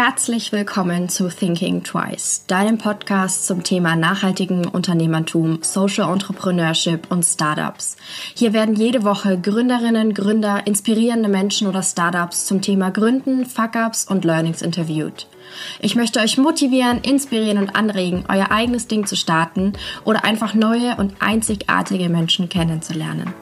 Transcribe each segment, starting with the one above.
Herzlich willkommen zu Thinking Twice, deinem Podcast zum Thema nachhaltigen Unternehmertum, Social Entrepreneurship und Startups. Hier werden jede Woche Gründerinnen, Gründer, inspirierende Menschen oder Startups zum Thema Gründen, Fuck-ups und Learnings interviewt. Ich möchte euch motivieren, inspirieren und anregen, euer eigenes Ding zu starten oder einfach neue und einzigartige Menschen kennenzulernen.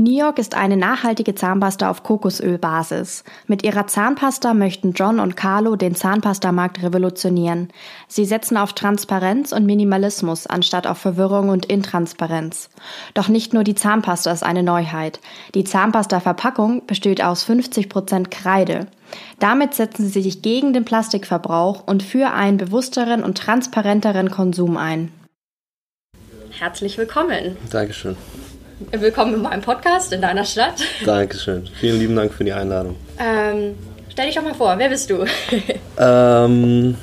New York ist eine nachhaltige Zahnpasta auf Kokosölbasis. Mit ihrer Zahnpasta möchten John und Carlo den Zahnpastamarkt revolutionieren. Sie setzen auf Transparenz und Minimalismus anstatt auf Verwirrung und Intransparenz. Doch nicht nur die Zahnpasta ist eine Neuheit. Die Zahnpasta-Verpackung besteht aus 50% Kreide. Damit setzen sie sich gegen den Plastikverbrauch und für einen bewussteren und transparenteren Konsum ein. Herzlich willkommen. Dankeschön. Willkommen in meinem Podcast in deiner Stadt. Dankeschön. Vielen lieben Dank für die Einladung. Ähm, stell dich doch mal vor, wer bist du? ähm,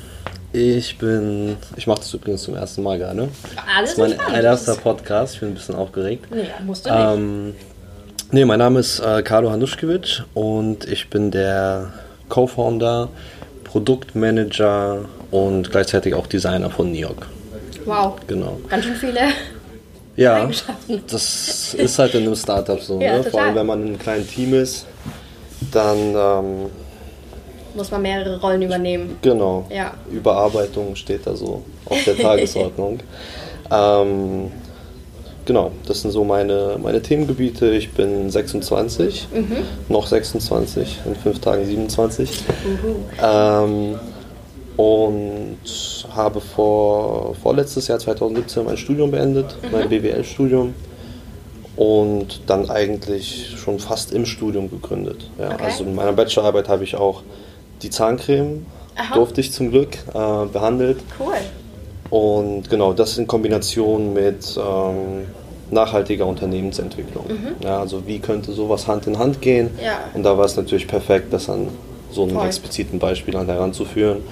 ich bin. Ich mache das übrigens zum ersten Mal gerade. Alles Das ist mein erster Podcast. Ich bin ein bisschen aufgeregt. Nee, musst du nicht. Ähm, nee, mein Name ist äh, Carlo Hanuschkiewicz und ich bin der Co-Founder, Produktmanager und gleichzeitig auch Designer von New York. Wow. Genau. Ganz schön viele Ja, Eigenschaften. das ist halt in einem Startup so. Ja, ne? Vor allem, wenn man in einem kleinen Team ist, dann ähm, Muss man mehrere Rollen übernehmen. Genau. Ja. Überarbeitung steht da so auf der Tagesordnung. ähm, genau, das sind so meine, meine Themengebiete. Ich bin 26, Mhm. noch 26, in fünf Tagen 27. Ähm, und habe vor, vorletztes Jahr 2017 mein Studium beendet, Mhm. mein BWL-Studium. Und dann eigentlich schon fast im Studium gegründet. Ja, Okay. Also in meiner Bachelorarbeit habe ich auch die Zahncreme, Aha. durfte ich zum Glück, äh, behandelt. Cool. Und genau, das in Kombination mit ähm, nachhaltiger Unternehmensentwicklung. Ja, also wie könnte sowas Hand in Hand gehen? Ja. Und da war es natürlich perfekt, das an so einem Voll. expliziten Beispiel an heranzuführen.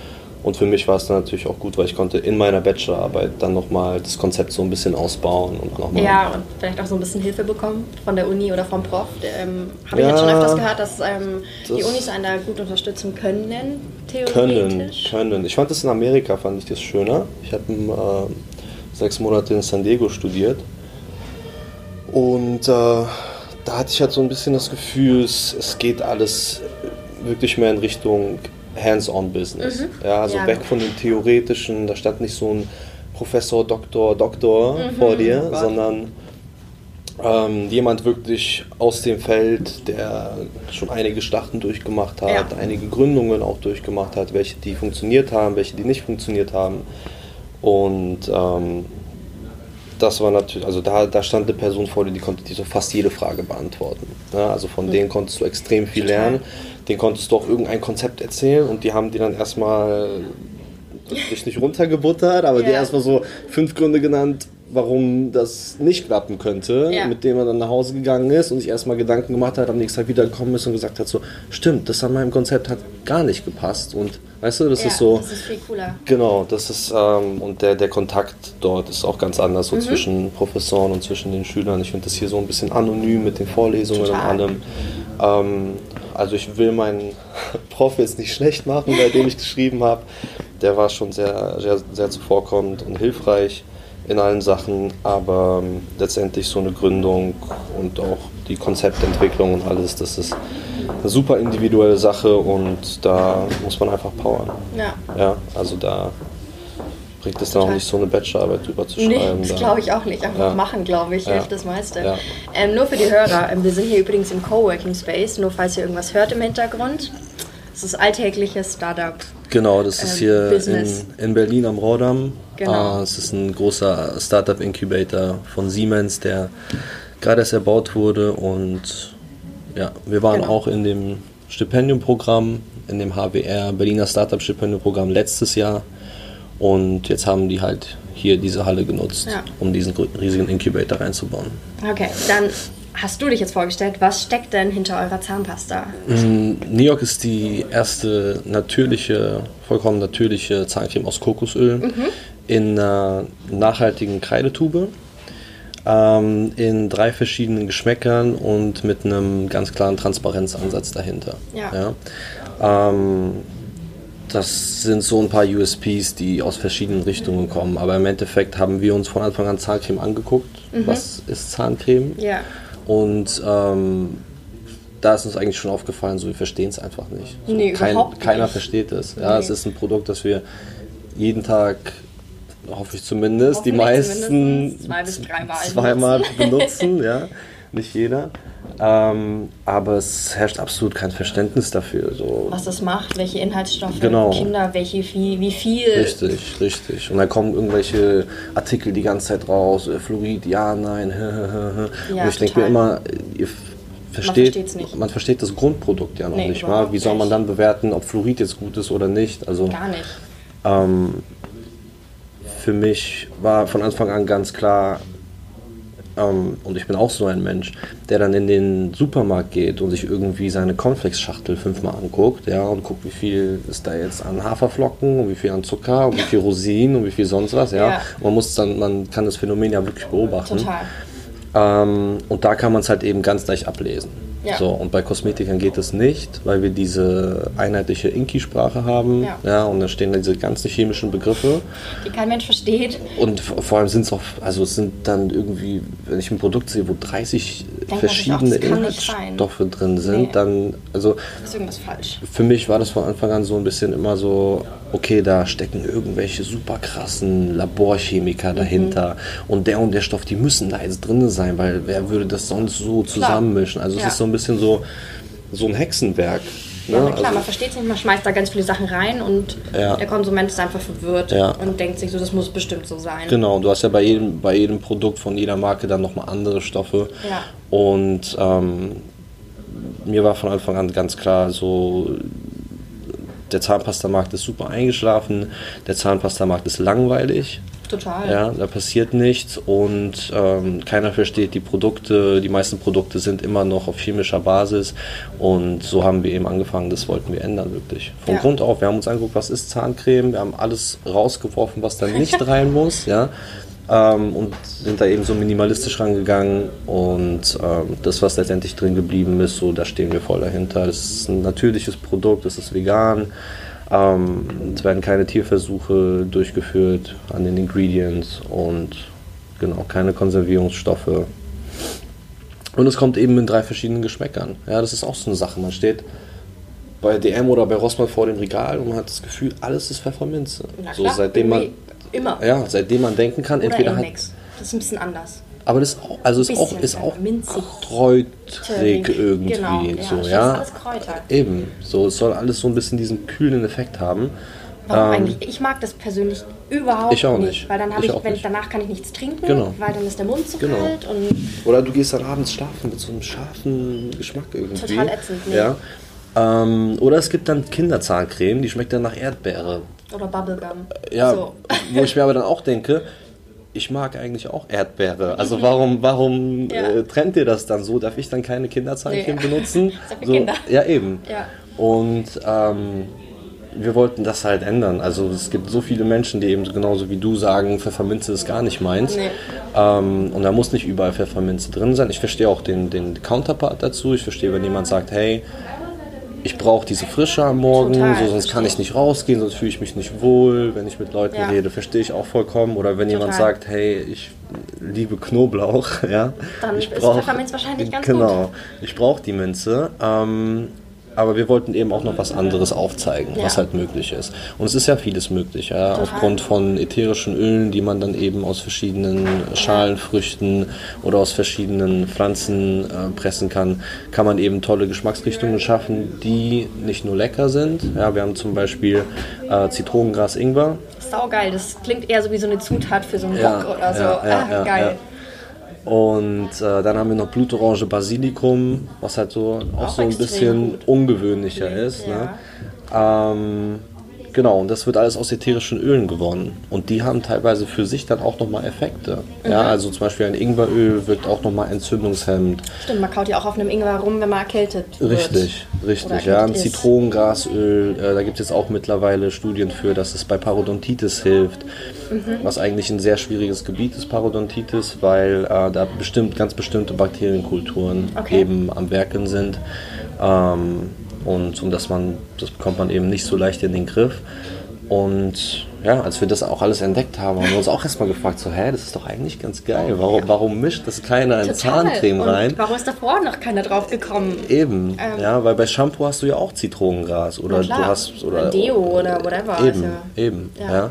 Und für mich war es dann natürlich auch gut, weil ich konnte in meiner Bachelorarbeit dann nochmal das Konzept so ein bisschen ausbauen und nochmal Ja, und vielleicht auch so ein bisschen Hilfe bekommen von der Uni oder vom Prof. Ähm, Habe ich Ja, jetzt schon öfters gehört, dass ähm, die das- Unis einen da gut unterstützen können, theoretisch. können, können. Ich fand das in Amerika, fand ich das schöner. Ich habe äh, sechs Monate in San Diego studiert und äh, da hatte ich halt so ein bisschen das Gefühl, es, es geht alles wirklich mehr in Richtung Hands-on-Business. Ja, also Ja. weg von dem Theoretischen, da stand nicht so ein Professor, Doktor, Doktor vor dir, oh Gott. sondern ähm, jemand wirklich aus dem Feld, der schon einige Schlachten durchgemacht hat, Ja. einige Gründungen auch durchgemacht hat, welche die funktioniert haben, welche die nicht funktioniert haben. Und ähm, das war natürlich, also da, da stand eine Person vor dir, die konnte dir so fast jede Frage beantworten. Ja, also von denen konntest du extrem viel lernen. Den konntest du auch irgendein Konzept erzählen und die haben dir dann erstmal dich nicht runtergebuttert, aber dir Ja. erstmal so fünf Gründe genannt, warum das nicht klappen könnte, Ja. mit dem er dann nach Hause gegangen ist und sich erstmal Gedanken gemacht hat, am nächsten Tag wiedergekommen ist und gesagt hat so, stimmt, das an meinem Konzept hat gar nicht gepasst und weißt du, das ja, ist so, Das ist viel cooler. genau, das ist ähm, und der, der Kontakt dort ist auch ganz anders, Mhm. so zwischen Professoren und zwischen den Schülern. Ich finde das hier so ein bisschen anonym mit den Vorlesungen Total. und allem. Ähm, also ich will meinen Prof jetzt nicht schlecht machen, bei dem ich geschrieben habe. Der war schon sehr, sehr, sehr zuvorkommend und hilfreich in allen Sachen, aber ähm, letztendlich so eine Gründung und auch die Konzeptentwicklung und alles, das ist eine super individuelle Sache und da muss man einfach powern. Ja. Ja, also da bringt es dann auch nicht so eine Bachelorarbeit drüber zu Nee, schreiben. das da- glaube ich auch nicht. Einfach Ja. machen, glaube ich, hilft das meiste. Ähm, nur für die Hörer, ähm, wir sind hier übrigens im Coworking Space, nur falls ihr irgendwas hört im Hintergrund. Das ist alltägliches Startup. Genau, das ist ähm, hier in, in Berlin am Rohrdamm. Genau. Ah, es ist ein großer Startup-Incubator von Siemens, der gerade erst erbaut wurde. Und ja, wir waren Genau. auch in dem Stipendiumprogramm, in dem HWR Berliner Startup-Stipendiumprogramm letztes Jahr. Und jetzt haben die halt hier diese Halle genutzt, Ja. um diesen riesigen Incubator reinzubauen. Okay, dann hast du dich jetzt vorgestellt. Was steckt denn hinter eurer Zahnpasta? New York ist die erste natürliche, vollkommen natürliche Zahncreme aus Kokosöl in einer nachhaltigen Kreidetube. ähm, in drei verschiedenen Geschmäckern und mit einem ganz klaren Transparenzansatz dahinter. Ja. Ja? Ähm, das sind so ein paar USPs, die aus verschiedenen Richtungen kommen. Aber im Endeffekt haben wir uns von Anfang an Zahncreme angeguckt. Was ist Zahncreme? Ja. Und ähm, da ist uns eigentlich schon aufgefallen, so wir verstehen es einfach nicht. So, Nee, überhaupt nicht. Keiner versteht es. Ja, Nee. es ist ein Produkt, das wir jeden Tag, hoffe ich zumindest, die meisten zwei bis dreimal zweimal benutzen. ja, nicht jeder. Ähm, aber es herrscht absolut kein Verständnis dafür. So. Was das macht, welche Inhaltsstoffe, Genau. Kinder, welche, wie, wie viel. Richtig, richtig. Und dann kommen irgendwelche Artikel die ganze Zeit raus, äh, Fluorid, ja, nein, Ja, und ich denke mir immer, ihr versteht, nicht. man versteht das Grundprodukt ja noch Nee, nicht mal. Wie soll man dann bewerten, ob Fluorid jetzt gut ist oder nicht? Also Gar nicht. ähm, für mich war von Anfang an ganz klar, ähm, und ich bin auch so ein Mensch, der dann in den Supermarkt geht und sich irgendwie seine Cornflakes-Schachtel fünfmal anguckt, ja, und guckt, wie viel ist da jetzt an Haferflocken und wie viel an Zucker und wie viel Rosinen und wie viel sonst was, ja. Ja. Man muss dann, man kann das Phänomen ja wirklich beobachten. Total. Ähm, und da kann man es halt eben ganz leicht ablesen. Ja. So, und bei Kosmetikern geht es nicht, weil wir diese einheitliche Inki-Sprache haben. Ja. und da stehen dann diese ganzen chemischen Begriffe. Die kein Mensch versteht. Und vor allem sind es auch, also es sind dann irgendwie, wenn ich ein Produkt sehe, wo 30 man sich auch, verschiedene das sein. Inhaltsstoffe drin sind, Nee. dann, also Ist irgendwas falsch. für mich war das von Anfang an so ein bisschen immer so, okay, da stecken irgendwelche super krassen Laborchemiker Mhm. dahinter und der und der Stoff, die müssen da jetzt drin sein, weil wer würde das sonst so zusammenmischen? Also es Ja. ist so ein bisschen so, so ein Hexenwerk. Ne? Ja, klar, also, man versteht es nicht, man schmeißt da ganz viele Sachen rein und Ja. der Konsument ist einfach verwirrt Ja. und denkt sich so, das muss bestimmt so sein. Genau, du hast ja bei jedem, bei jedem Produkt von jeder Marke dann nochmal andere Stoffe. Und ähm, mir war von Anfang an ganz klar, so der Zahnpastamarkt ist super eingeschlafen, der Zahnpastamarkt ist langweilig. Total. Ja, da passiert nichts und ähm, keiner versteht die Produkte. Die meisten Produkte sind immer noch auf chemischer Basis und so haben wir eben angefangen, das wollten wir ändern, wirklich. Von Ja. Grund auf. Wir haben uns angeguckt, was ist Zahncreme, wir haben alles rausgeworfen, was da nicht rein muss, ja. Ähm, und sind da eben so minimalistisch rangegangen und ähm, das, was letztendlich drin geblieben ist, so da stehen wir voll dahinter. Das ist ein natürliches Produkt, es ist vegan. Ähm, es werden keine Tierversuche durchgeführt an den Ingredients und genau keine Konservierungsstoffe. Und es kommt eben in drei verschiedenen Geschmäckern. Ja, das ist auch so eine Sache. Man steht bei DM oder bei Rossmann vor dem Regal und man hat das Gefühl, alles ist Pfefferminze. So seitdem man Immer. ja, seitdem man denken kann, Oder entweder hat Elmex. Das ist ein bisschen anders. aber das ist auch, also ist auch, ist auch minzig. kräutrig irgendwie Genau, so, ja. ist alles Kräuter. Eben, so es soll alles so ein bisschen diesen kühlen Effekt haben. Warum Ähm, eigentlich? Ich mag das persönlich überhaupt Ich auch nicht. nicht. Weil dann habe Ich ich, wenn danach kann ich nichts trinken, Genau. weil dann ist der Mund zu Genau. kalt und Oder du gehst dann abends schlafen mit so einem scharfen Geschmack irgendwie. Total ätzend, nee. Ja. Ähm, oder es gibt dann Kinderzahncreme, die schmeckt dann nach Erdbeere. oder Bubblegum. Ja, So. wo ich mir aber dann auch denke, ich mag eigentlich auch Erdbeere. Also warum, warum Ja. äh, trennt ihr das dann so? Darf ich dann keine Kinderzahncreme Nee. benutzen? So, Kinder. Ja, eben. Ja. Und ähm, wir wollten das halt ändern. Also es gibt so viele Menschen, die eben genauso wie du sagen, Pfefferminze ist gar nicht meins. Nee. Ähm, und da muss nicht überall Pfefferminze drin sein. Ich verstehe auch den, den Counterpart dazu. Ich verstehe, wenn jemand sagt, hey, ich brauche diese Frische am Morgen, Total, so, sonst kann ich nicht rausgehen, sonst fühle ich mich nicht wohl, wenn ich mit Leuten Ja. rede, verstehe ich auch vollkommen. Oder wenn jemand Total. sagt, hey, ich liebe Knoblauch, ja, Dann ich ist brauch- Pfefferminz wahrscheinlich ganz genau, gut. ich brauche die Minze. Ähm, aber wir wollten eben auch noch was anderes aufzeigen, Ja. was halt möglich ist. Und es ist ja vieles möglich, ja, Total. aufgrund von ätherischen Ölen, die man dann eben aus verschiedenen Schalenfrüchten oder aus verschiedenen Pflanzen äh, pressen kann, kann man eben tolle Geschmacksrichtungen schaffen, die nicht nur lecker sind. Ja, wir haben zum Beispiel äh, Zitronengras Ingwer. Saugeil, das klingt eher so wie so eine Zutat für so einen Ja, Rock oder so. ja, ja, ah, ja, geil. Und äh, dann haben wir noch Blutorange Basilikum, was halt so auch, Auch so ein bisschen ungewöhnlicher ist. Ja. Ne? Ähm, genau, und das wird alles aus ätherischen Ölen gewonnen. Und die haben teilweise für sich dann auch nochmal Effekte. Mhm. Ja, also zum Beispiel ein Ingweröl wirkt auch nochmal entzündungshemmend. Stimmt, man kaut ja auch auf einem Ingwer rum, wenn man erkältet wird. Richtig, richtig. Ja, ein Zitronengrasöl, äh, da gibt es jetzt auch mittlerweile Studien für, dass es bei Parodontitis hilft. Mhm. Was eigentlich ein sehr schwieriges Gebiet ist, Parodontitis, weil äh, da bestimmt, ganz bestimmte Bakterienkulturen okay. eben am Werken sind. Ähm, und um das man, das bekommt man eben nicht so leicht in den Griff. Und ja, als wir das auch alles entdeckt haben, haben wir uns auch erstmal gefragt, so, hä, das ist doch eigentlich ganz geil. Warum, warum mischt das keiner in Zahncreme rein? Und warum ist davor noch keiner drauf gekommen? Eben, ähm, ja, weil bei Shampoo hast du ja auch Zitronengras oder du hast oder Deo oder whatever. Eben, also, eben, ja. ja.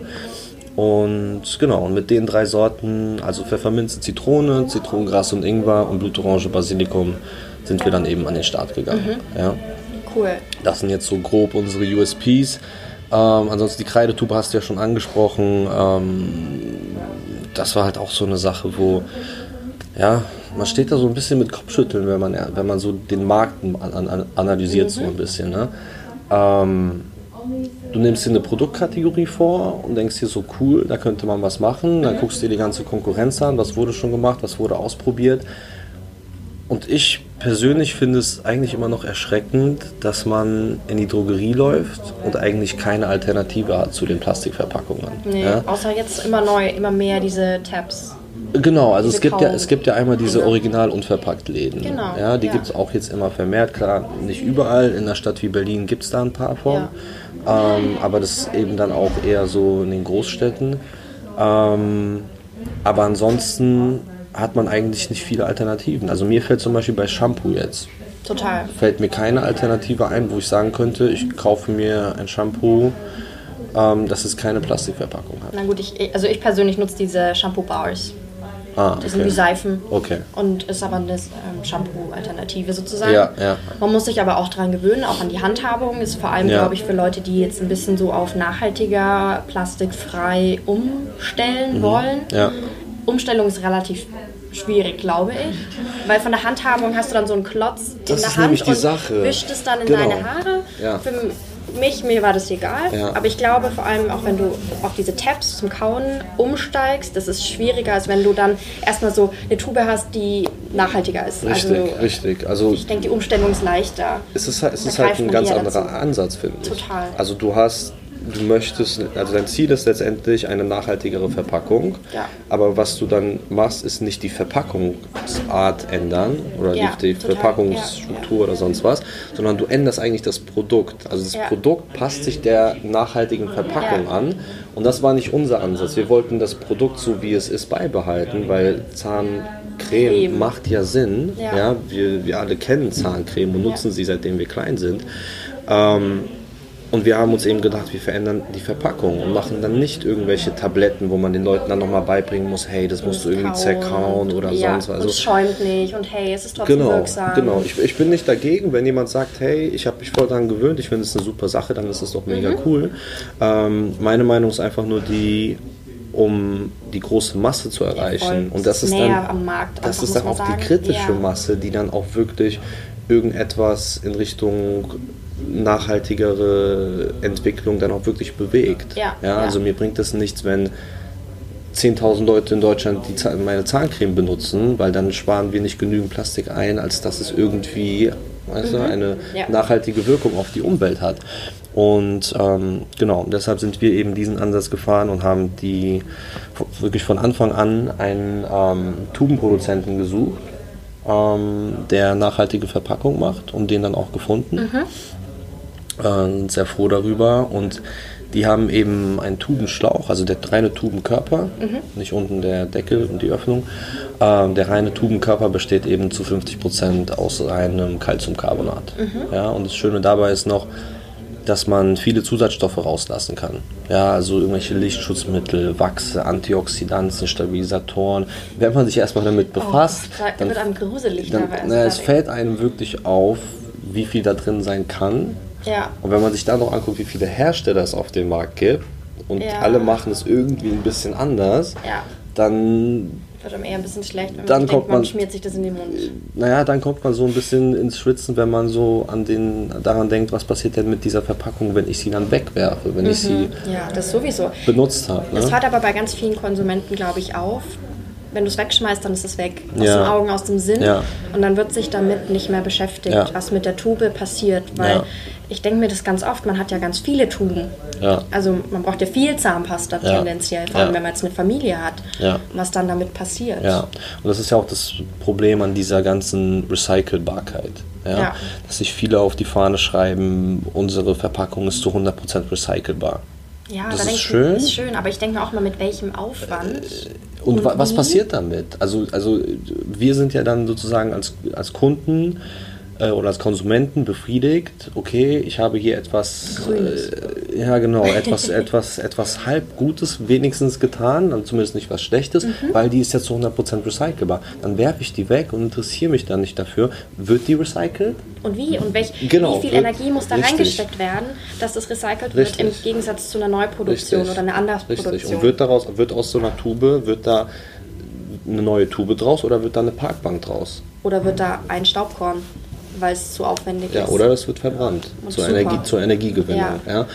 Und genau, und mit den drei Sorten, also Pfefferminze, Zitrone, Zitronengras und Ingwer und Blutorange, Basilikum, sind wir dann eben an den Start gegangen. Mhm. Ja. Cool. Das sind jetzt so grob unsere USPs. Ähm, ansonsten die Kreidetube hast du ja schon angesprochen. Ähm, das war halt auch so eine Sache, wo ja, man steht da so ein bisschen mit Kopfschütteln, wenn man, wenn man so den Markt an, an, analysiert, mhm. so ein bisschen. Ne? Ähm, du nimmst dir eine Produktkategorie vor und denkst dir so, cool, da könnte man was machen. Dann guckst du dir die ganze Konkurrenz an, was wurde schon gemacht, was wurde ausprobiert. Und ich persönlich finde es eigentlich immer noch erschreckend, dass man in die Drogerie läuft und eigentlich keine Alternative hat zu den Plastikverpackungen. Nee, ja? außer jetzt immer neu, immer mehr diese Tabs. Genau, also es gibt, ja, es gibt ja einmal diese Original- unverpackt Läden. Genau. Ja, die ja. gibt es auch jetzt immer vermehrt. Klar, nicht überall. In einer Stadt wie Berlin gibt es da ein paar von. Ja. Ähm, aber das ist eben dann auch eher so in den Großstädten. Ähm, aber ansonsten hat man eigentlich nicht viele Alternativen. Also mir fällt zum Beispiel bei Shampoo jetzt. Total. Fällt mir keine Alternative ein, wo ich sagen könnte, ich kaufe mir ein Shampoo, ähm, das es keine Plastikverpackung hat. Na gut, ich, also ich persönlich nutze diese Shampoo-Bars. Ah, okay. Das sind wie Seifen. Okay. Und ist aber eine ähm, Shampoo-Alternative sozusagen. Ja, ja. Man muss sich aber auch daran gewöhnen, auch an die Handhabung. Ist vor allem, ja. glaube ich, für Leute, die jetzt ein bisschen so auf nachhaltiger, plastikfrei umstellen mhm. wollen. Ja. Umstellung ist relativ schwierig, glaube ich. Weil von der Handhabung hast du dann so einen Klotz das in der Hand und Sache. wischt es dann in genau. deine Haare. Ja. Für mich, mir war das egal. Ja. Aber ich glaube vor allem auch, wenn du auf diese Tabs zum Kauen umsteigst, das ist schwieriger, als wenn du dann erstmal so eine Tube hast, die nachhaltiger ist. Richtig, also, richtig. Also ich denke, die Umstellung ist leichter. Es ist, es ist halt ein ganz anderer dazu. Ansatz, finde ich. Total. Also du hast du möchtest, also dein Ziel ist letztendlich eine nachhaltigere Verpackung. Ja. Aber was du dann machst, ist nicht die Verpackungsart ändern oder ja, die, die Verpackungsstruktur ja, oder sonst was, sondern du änderst eigentlich das Produkt. Also das Produkt passt sich der nachhaltigen Verpackung an. Und das war nicht unser Ansatz. Wir wollten das Produkt so wie es ist beibehalten, weil Zahncreme Creme. macht ja Sinn. Ja. wir, wir alle kennen Zahncreme und nutzen sie seitdem wir klein sind. Ähm, und wir haben uns eben gedacht, wir verändern die Verpackung und machen dann nicht irgendwelche Tabletten, wo man den Leuten dann nochmal beibringen muss, hey, das musst du irgendwie zerkauen oder ja, sonst was. Also, es schäumt nicht und hey, es ist trotzdem genau, wirksam. Genau, ich, ich bin nicht dagegen, wenn jemand sagt, hey, ich habe mich voll daran gewöhnt, ich finde es eine super Sache, dann ist es doch mega mhm. cool. Ähm, meine Meinung ist einfach nur die, um die große Masse zu erreichen. und das ist dann, das ist dann auch die kritische ja. Masse, die dann auch wirklich irgendetwas in Richtung nachhaltigere Entwicklung dann auch wirklich bewegt. Ja, ja also mir bringt es nichts, wenn 10.000 Leute in Deutschland die, meine Zahncreme benutzen, weil dann sparen wir nicht genügend Plastik ein, als dass es irgendwie weißt mhm. eine ja. nachhaltige Wirkung auf die Umwelt hat. Und ähm, genau, deshalb sind wir eben diesen Ansatz gefahren und haben die wirklich von Anfang an einen ähm, Tubenproduzenten gesucht, ähm, der nachhaltige Verpackung macht und den dann auch gefunden. Mhm äh, sehr froh darüber. Und die haben eben einen Tubenschlauch, also der reine Tubenkörper, mhm. nicht unten der Deckel und die Öffnung. Äh, der reine Tubenkörper besteht eben zu 50 Prozent aus reinem Calciumcarbonat. Mhm. Ja, und das Schöne dabei ist noch, dass man viele Zusatzstoffe rauslassen kann. Ja, also irgendwelche Lichtschutzmittel, Wachse, Antioxidantien, Stabilisatoren. Wenn man sich erstmal damit oh, befasst, oh, dann gruselig. Dann, na, es fällt einem wirklich auf, wie viel da drin sein kann ja. Und wenn man sich dann noch anguckt, wie viele Hersteller es auf dem Markt gibt und ja. alle machen es irgendwie ein bisschen anders, ja. dann Wird einem eher ein bisschen schlecht, wenn man, Dann kommt denkt, man man- schmiert sich das in den Mund. Naja, dann kommt man so ein bisschen ins Schwitzen, wenn man so an den, daran denkt, was passiert denn mit dieser Verpackung, wenn ich sie dann wegwerfe, wenn ich sie Ja, das sowieso. benutzt habe. Das Ne? hört aber bei ganz vielen Konsumenten, glaube ich, auf. Wenn du es wegschmeißt, dann ist es weg. Aus Ja. den Augen, aus dem Sinn. Ja. Und dann wird sich damit nicht mehr beschäftigt, Ja. was mit der Tube passiert. Weil ich denke mir das ganz oft, man hat ja ganz viele Tuben. Also man braucht ja viel Zahnpasta tendenziell, vor allem wenn man jetzt eine Familie hat. Was dann damit passiert. Ja, und das ist ja auch das Problem an dieser ganzen Recycelbarkeit. Ja? Ja. Dass sich viele auf die Fahne schreiben, unsere Verpackung ist zu 100% recycelbar. Ja, Das da ist schön. ist schön, aber ich denke mir auch mal, mit welchem Aufwand. Und, Und wa was wie? passiert damit? Also, also wir sind ja dann sozusagen als, als Kunden äh, oder als Konsumenten befriedigt, okay, ich habe hier etwas, Grünes. äh, ja genau, etwas, etwas, etwas halb Gutes wenigstens getan, dann zumindest nicht was Schlechtes, Mhm. weil die ist ja zu 100% recycelbar. Dann werfe ich die weg und interessiere mich dann nicht dafür. Wird die recycelt? Und wie? Und welch, Genau, wie viel wird- Energie muss da richtig. reingesteckt werden, dass es recycelt wird Richtig. im Gegensatz zu einer Neuproduktion oder einer Andersproduktion? Richtig. Und wird daraus, wird aus so einer Tube, wird da eine neue Tube draus oder wird da eine Parkbank draus? Oder wird da ein Staubkorn, weil es zu aufwendig Ja, ist? oder das wird verbrannt zur. Energie, zur Energiegewinnung. Ja. Ja.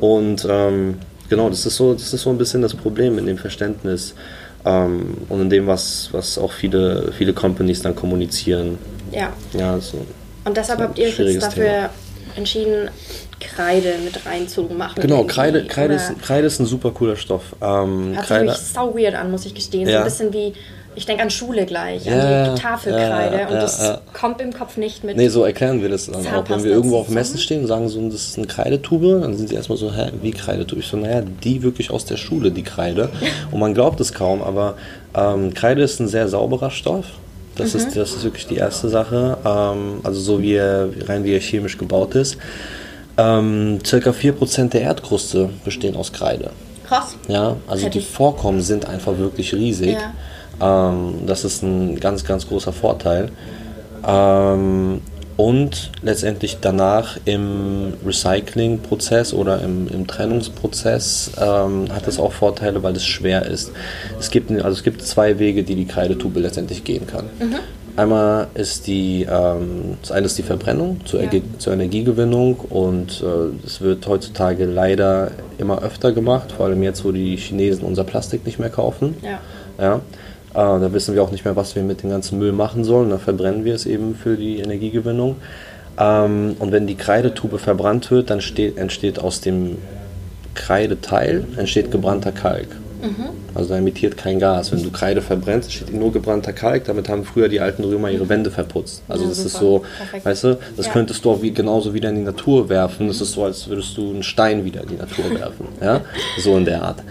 Und ähm, genau, das ist, so, das ist so ein bisschen das Problem in dem Verständnis ähm, und in dem, was, was auch viele, viele Companies dann kommunizieren. Ja. Ja, so. Und deshalb habt ihr euch jetzt dafür Thema. entschieden, Kreide mit reinzumachen. Genau, Kreide, Kreide, ist, Kreide ist ein super cooler Stoff. Ähm, Hört sich Kreide, sau weird an, muss ich gestehen. So Ja. ein bisschen wie, ich denke an Schule gleich, Ja, an die Tafelkreide. ja, und ja, das ja. kommt im Kopf nicht mit. Nee, so erklären wir das dann auch. Wenn wir irgendwo auf? Messen stehen und sagen so, das ist eine Kreidetube, dann sind sie erstmal so, hä, wie Kreidetube? Ich so, naja, die wirklich aus der Schule, die Kreide. Und man glaubt es kaum, aber ähm, Kreide ist ein sehr sauberer Stoff. Das, Mhm. ist, das ist wirklich die erste Sache. Ähm, also so wie er, rein wie er chemisch gebaut ist. Ähm, circa 4% der Erdkruste bestehen aus Kreide. Krass. Ja, also die Vorkommen sind einfach wirklich riesig. Ähm, das ist ein ganz, ganz großer Vorteil. Ähm, und letztendlich danach im Recyclingprozess oder im, im Trennungsprozess ähm, hat es auch Vorteile, weil es schwer ist. Es gibt, also es gibt zwei Wege, die die Kreidetube letztendlich gehen kann. Einmal ist die, ähm, das eine ist die Verbrennung zur, Ja. Zur Energiegewinnung und äh, es wird heutzutage leider immer öfter gemacht, vor allem jetzt, wo die Chinesen unser Plastik nicht mehr kaufen. Ja. Ja, äh, da wissen wir auch nicht mehr, was wir mit dem ganzen Müll machen sollen. Da verbrennen wir es eben für die Energiegewinnung. Ähm, und wenn die Kreidetube verbrannt wird, dann steht, entsteht aus dem Kreideteil entsteht gebrannter Kalk. Also da emittiert kein Gas. Wenn du Kreide verbrennst, entsteht nur gebrannter Kalk. Damit haben früher die alten Römer ihre Wände verputzt. Also Ja, das ist super. so, Perfekt. weißt du, das Ja. könntest du auch wie, genauso wieder in die Natur werfen. Das ist so, als würdest du einen Stein wieder in die Natur werfen. Ja? So in der Art.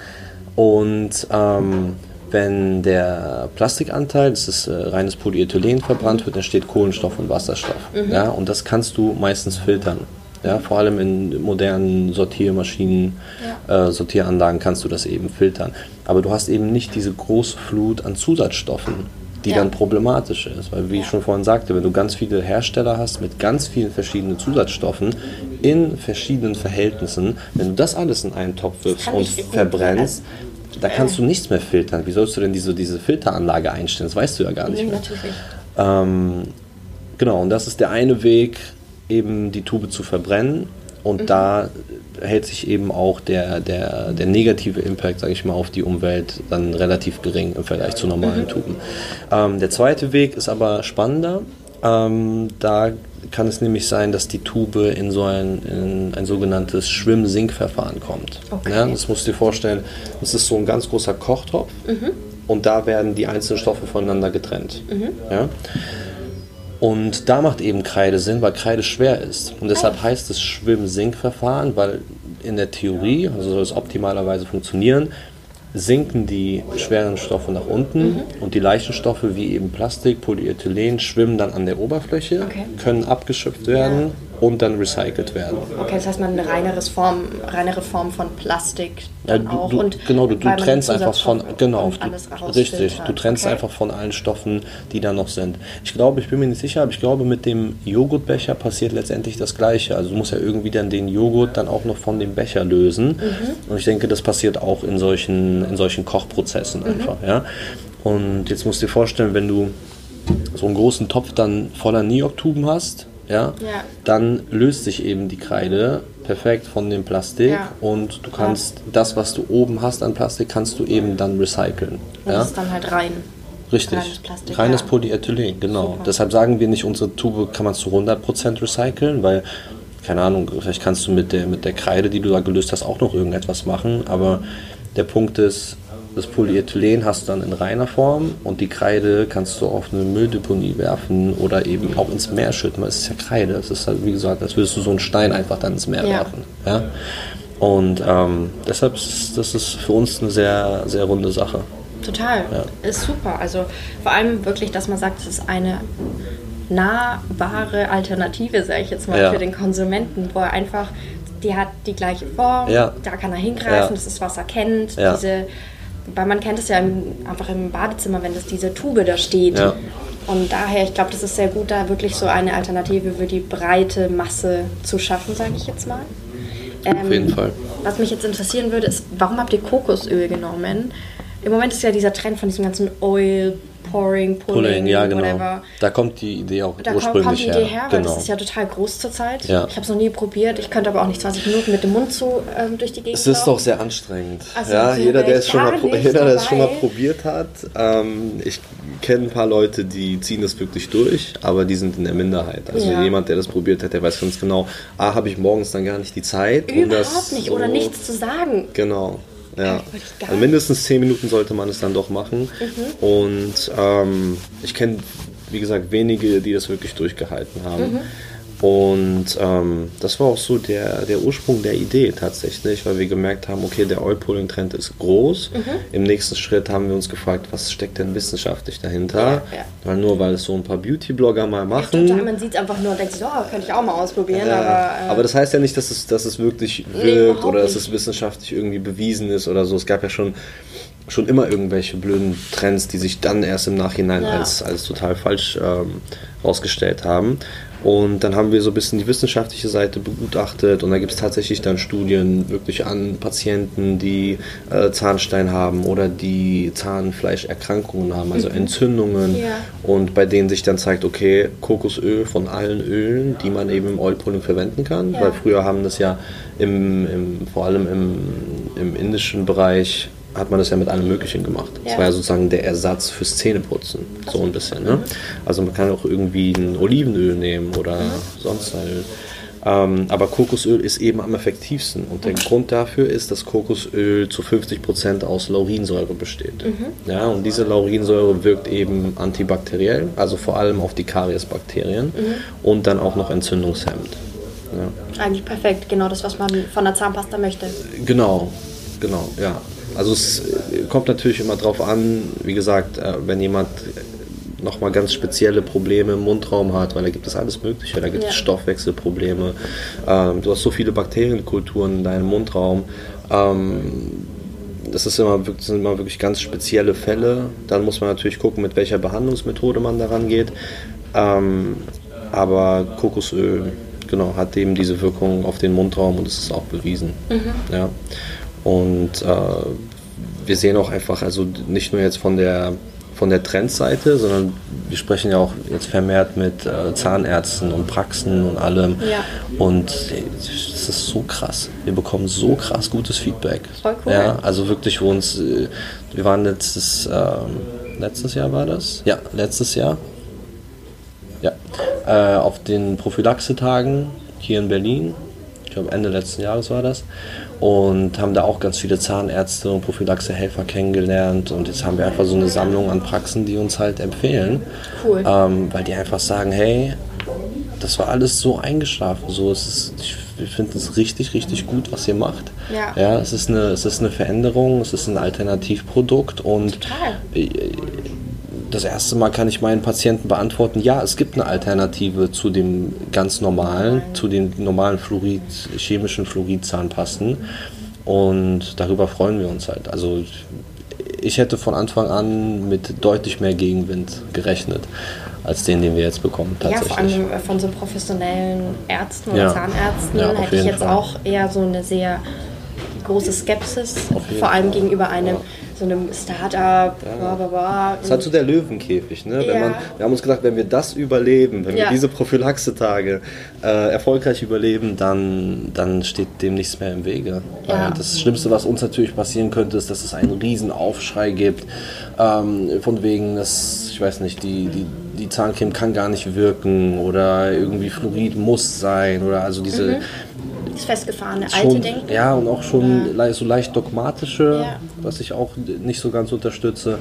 Und ähm, wenn der Plastikanteil, das ist äh, reines Polyethylen, verbrannt wird, entsteht Kohlenstoff und Wasserstoff. Ja? Und das kannst du meistens filtern. Ja? Vor allem in modernen Sortiermaschinen, äh, Sortieranlagen kannst du das eben filtern. Aber du hast eben nicht diese große Flut an Zusatzstoffen, die Ja. dann problematisch ist. Weil, wie ich schon vorhin sagte, wenn du ganz viele Hersteller hast mit ganz vielen verschiedenen Zusatzstoffen in verschiedenen Verhältnissen, wenn du das alles in einen Topf wirfst und verbrennst, da kannst du nichts mehr filtern. Wie sollst du denn diese, diese Filteranlage einstellen? Das weißt du ja gar nicht Nee, mehr. natürlich. Ähm, genau, und das ist der eine Weg, eben die Tube zu verbrennen. Und da hält sich eben auch der, der, der negative Impact, sage ich mal, auf die Umwelt dann relativ gering im Vergleich zu normalen Tuben. Ähm, der zweite Weg ist aber spannender. Ähm, da kann es nämlich sein, dass die Tube in so ein, in ein sogenanntes Schwimm-Sink-Verfahren kommt. Okay. Ja, das musst du dir vorstellen, das ist so ein ganz großer Kochtopf und da werden die einzelnen Stoffe voneinander getrennt. Ja? Und da macht eben Kreide Sinn, weil Kreide schwer ist. Und deshalb heißt es Schwimm-Sink-Verfahren, weil in der Theorie, also soll es optimalerweise funktionieren, sinken die schweren Stoffe nach unten und die leichten Stoffe wie eben Plastik, Polyethylen schwimmen dann an der Oberfläche, Okay. können abgeschöpft werden und dann recycelt werden. Okay, das heißt, man eine reineres Form, reinere Form von Plastik Ja, du, auch. du, und genau, du, du trennst einfach von, genau, du, richtig, du trennst okay. einfach von allen Stoffen, die da noch sind. Ich glaube, ich bin mir nicht sicher, aber ich glaube, mit dem Joghurtbecher passiert letztendlich das Gleiche. Also du musst ja irgendwie dann den Joghurt dann auch noch von dem Becher lösen. Mhm. Und ich denke, das passiert auch in solchen, in solchen Kochprozessen Mhm. einfach, ja. Und jetzt musst du dir vorstellen, wenn du so einen großen Topf dann voller Neok-Tuben hast, ja, Ja. dann löst sich eben die Kreide perfekt von dem Plastik Ja. und du kannst das, was du oben hast an Plastik, kannst du eben dann recyceln. Und ja? das ist dann halt rein. Richtig. Reines Plastik, Reines ja. Polyethylen, genau. Super. Deshalb sagen wir nicht, unsere Tube kann man zu 100% recyceln, weil, keine Ahnung, vielleicht kannst du mit der, mit der Kreide, die du da gelöst hast, auch noch irgendetwas machen. Aber der Punkt ist, das Polyethylen hast du dann in reiner Form und die Kreide kannst du auf eine Mülldeponie werfen oder eben auch ins Meer schütten, weil es ist ja Kreide. Es ist halt, wie gesagt, als würdest du so einen Stein einfach dann ins Meer Ja. werfen. Ja? Und ähm, deshalb ist das ist für uns eine sehr, sehr runde Sache. Total. Ist super. Also vor allem wirklich, dass man sagt, es ist eine nahbare Alternative, sage ich jetzt mal, Ja. für den Konsumenten, wo er einfach, die hat die gleiche Form, Ja. da kann er hingreifen, Ja. das ist, was er kennt. Ja. Diese, weil man kennt es ja im, einfach im Badezimmer, wenn das diese Tube da steht. Ja. Und daher, ich glaube, das ist sehr gut, da wirklich so eine Alternative für die breite Masse zu schaffen, sage ich jetzt mal. Auf jeden Fall. Was mich jetzt interessieren würde, ist, warum habt ihr Kokosöl genommen? Im Moment ist ja dieser Trend von diesem ganzen Oil, Pouring, Pulling, Pulling, ja genau. whatever. Da kommt die Idee auch Da ursprünglich kommt die Idee her, weil genau. das ist ja total groß zurzeit. Ja. Ich habe es noch nie probiert. Ich könnte aber auch nicht 20 Minuten mit dem Mund zu ähm, durch die Gegend es ist laufen. doch sehr anstrengend. Also, ja, jeder, der es schon mal, jeder, der es schon mal probiert hat, ähm, ich kenne ein paar Leute, die ziehen das wirklich durch, aber die sind in der Minderheit. Also Ja. jemand, der das probiert hat, der weiß ganz genau, A, habe ich morgens dann gar nicht die Zeit. um Überhaupt das nicht so- oder nichts zu sagen. Genau. Ja. Gar Also mindestens 10 Minuten sollte man es dann doch machen. Mhm. Und ähm, ich kenne, wie gesagt, wenige, die das wirklich durchgehalten haben. Mhm. Und ähm, das war auch so der, der Ursprung der Idee tatsächlich, weil wir gemerkt haben, okay, der Oil-Pulling-Trend ist groß. Mhm. Im nächsten Schritt haben wir uns gefragt, was steckt denn wissenschaftlich dahinter? Ja, ja. Weil nur weil es so ein paar Beauty-Blogger mal machen. Total, man sieht es einfach nur und denkt sich, oh, könnte ich auch mal ausprobieren. Ja, aber, äh, aber das heißt ja nicht, dass es, dass es wirklich Nee, wirkt überhaupt oder dass es wissenschaftlich irgendwie bewiesen ist oder so. Es gab ja schon, schon immer irgendwelche blöden Trends, die sich dann erst im Nachhinein Ja. als, als total falsch ähm, rausgestellt haben. Und dann haben wir so ein bisschen die wissenschaftliche Seite begutachtet und da gibt es tatsächlich dann Studien wirklich an Patienten, die äh, Zahnstein haben oder die Zahnfleischerkrankungen haben, also Entzündungen Mhm. Ja. und bei denen sich dann zeigt, okay, Kokosöl von allen Ölen, die man eben im Oilpulling verwenden kann, Ja. weil früher haben das ja im, im, vor allem im, im indischen Bereich hat man das ja mit allem Möglichen gemacht. Das Ja. war ja sozusagen der Ersatz fürs Zähneputzen, so ein bisschen. Ne? Also man kann auch irgendwie ein Olivenöl nehmen oder sonst ein Öl. Ähm, aber Kokosöl ist eben am effektivsten. Und der Grund dafür ist, dass Kokosöl zu 50% aus Laurinsäure besteht. Ja, und diese Laurinsäure wirkt eben antibakteriell, also vor allem auf die Kariesbakterien und dann auch noch entzündungshemmend. Ja. eigentlich perfekt, genau das, was man von der Zahnpasta möchte. Genau, genau, ja. Also es kommt natürlich immer drauf an, wie gesagt, äh, wenn jemand nochmal ganz spezielle Probleme im Mundraum hat, weil da gibt es alles Mögliche, da gibt Ja. es Stoffwechselprobleme, ähm, du hast so viele Bakterienkulturen in deinem Mundraum, ähm, das, ist immer, das sind immer wirklich ganz spezielle Fälle, dann muss man natürlich gucken, mit welcher Behandlungsmethode man daran geht, ähm, aber Kokosöl, genau, hat eben diese Wirkung auf den Mundraum und es ist auch bewiesen. Ja. Und äh, wir sehen auch einfach, also nicht nur jetzt von der von der Trendseite, sondern wir sprechen ja auch jetzt vermehrt mit äh, Zahnärzten und Praxen und allem. Ja. Und es ist so krass. Wir bekommen so krass gutes Feedback. Voll cool. Ja, also wirklich, wo uns, äh, wir waren letztes, ähm, letztes Jahr war das? Ja, letztes Jahr. Ja, äh, auf den Prophylaxe-Tagen hier in Berlin. Ich glaube, Ende letzten Jahres war das. Und haben da auch ganz viele Zahnärzte und Prophylaxe-Helfer kennengelernt. Und jetzt haben wir einfach so eine Sammlung an Praxen, die uns halt empfehlen. Cool. Ähm, weil die einfach sagen, hey, das war alles so eingeschlafen. So, es ist, ich, wir finden es richtig, richtig gut, was ihr macht. Ja. ja es, ist eine, es ist eine Veränderung, es ist ein Alternativprodukt und Total. Das erste Mal kann ich meinen Patienten beantworten, ja, es gibt eine Alternative zu dem ganz normalen, zu den normalen Fluorid, chemischen Fluorid-Zahnpasten. Und darüber freuen wir uns halt. Also ich hätte von Anfang an mit deutlich mehr Gegenwind gerechnet, als den, den wir jetzt bekommen Ja, tatsächlich. vor allem äh, von so professionellen Ärzten oder Ja. Zahnärzten Ja, hätte ich jetzt Fall. auch eher so eine sehr große Skepsis, vor allem Fall. gegenüber einem so einem Startup, bla bla bla. Das ist halt so der Löwenkäfig. Ne? Ja. man, wir haben uns gedacht, wenn wir das überleben, wenn Ja. wir diese Prophylaxe-Tage äh, erfolgreich überleben, dann, dann steht dem nichts mehr im Wege. Ja. das Schlimmste, was uns natürlich passieren könnte, ist, dass es einen riesen Aufschrei gibt. Ähm, von wegen, dass, ich weiß nicht, die, die, die Zahncreme kann gar nicht wirken oder irgendwie Fluorid muss sein oder also diese Das festgefahrene alte schon, Denken. ja und auch schon le so leicht dogmatische, Ja. was ich auch nicht so ganz unterstütze.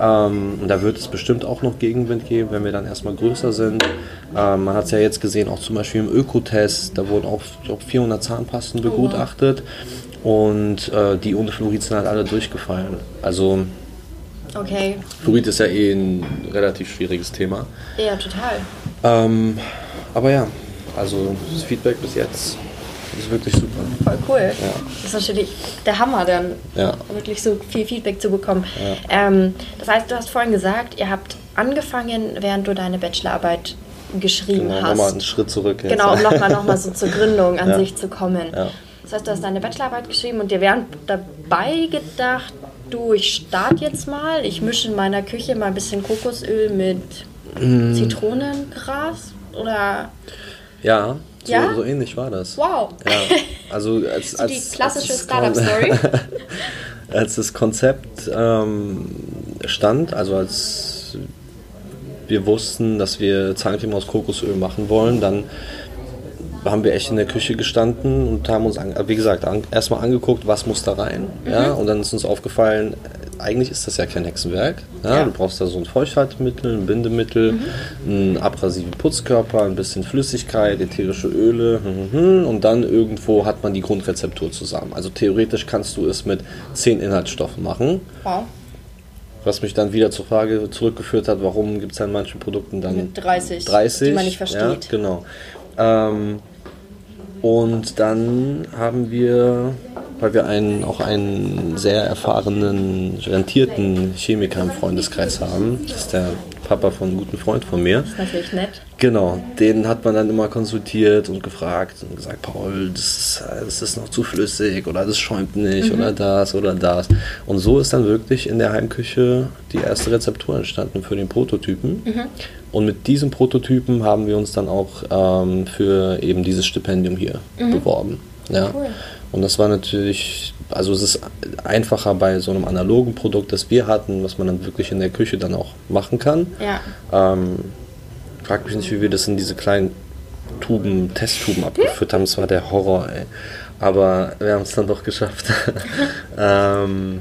Ähm, und da wird es bestimmt auch noch Gegenwind geben, wenn wir dann erstmal größer sind. Ähm, man hat es ja jetzt gesehen, auch zum Beispiel im Ökotest, da wurden auch glaub, 400 Zahnpasten begutachtet und äh, die ohne Fluorid sind halt alle durchgefallen. Also Okay, Fluorid ist ja eh ein relativ schwieriges Thema. ja, total. Ähm, aber ja, also das Feedback bis jetzt ist wirklich super. Voll cool. Das ist natürlich der Hammer, dann Ja. wirklich so viel Feedback zu bekommen. Ähm, das heißt, du hast vorhin gesagt, ihr habt angefangen, während du deine Bachelorarbeit geschrieben Genau, hast. nochmal einen Schritt zurück. Jetzt. Genau, um nochmal noch mal so zur Gründung an Ja. sich zu kommen. Ja. Das heißt, du hast deine Bachelorarbeit geschrieben und dir während dabei gedacht, du, ich starte jetzt mal, ich mische in meiner Küche mal ein bisschen Kokosöl mit Mm. Zitronengras oder Ja, so, Ja? so ähnlich war das. wow. Ja, also als, So als die klassische Startup-Story. als das Konzept ähm, stand, also als wir wussten, dass wir Zahncreme aus Kokosöl machen wollen, dann haben wir echt in der Küche gestanden und haben uns, an, wie gesagt, an, erstmal angeguckt, was muss da rein. Ja? Und dann ist uns aufgefallen, eigentlich ist das ja kein Hexenwerk. Ja? Ja. Du brauchst da so ein Feuchthaltemittel, ein Bindemittel, einen abrasiven Putzkörper, ein bisschen Flüssigkeit, ätherische Öle hm, hm, hm, und dann irgendwo hat man die Grundrezeptur zusammen. Also theoretisch kannst du es mit zehn Inhaltsstoffen machen. wow. Was mich dann wieder zur Frage zurückgeführt hat, warum gibt es an manchen Produkten dann Mit 30, 30, die man nicht versteht. Ja, genau. Ähm, und dann haben wir, weil wir einen, auch einen sehr erfahrenen, rentierten Chemiker im Freundeskreis haben, das ist der Papa von einem guten Freund von mir. Das ist natürlich nett. Genau, den hat man dann immer konsultiert und gefragt und gesagt, Paul, das ist, das ist noch zu flüssig oder das schäumt nicht oder das oder das. Und so ist dann wirklich in der Heimküche die erste Rezeptur entstanden für den Prototypen. Und mit diesem Prototypen haben wir uns dann auch ähm, für eben dieses Stipendium hier beworben. Ja. Cool. Und das war natürlich, also es ist einfacher bei so einem analogen Produkt, das wir hatten, was man dann wirklich in der Küche dann auch machen kann. Ja. Ähm, frag mich nicht, wie wir das in diese kleinen Tuben, Testtuben abgeführt haben. Das war der Horror, ey. Aber wir haben es dann doch geschafft. ähm,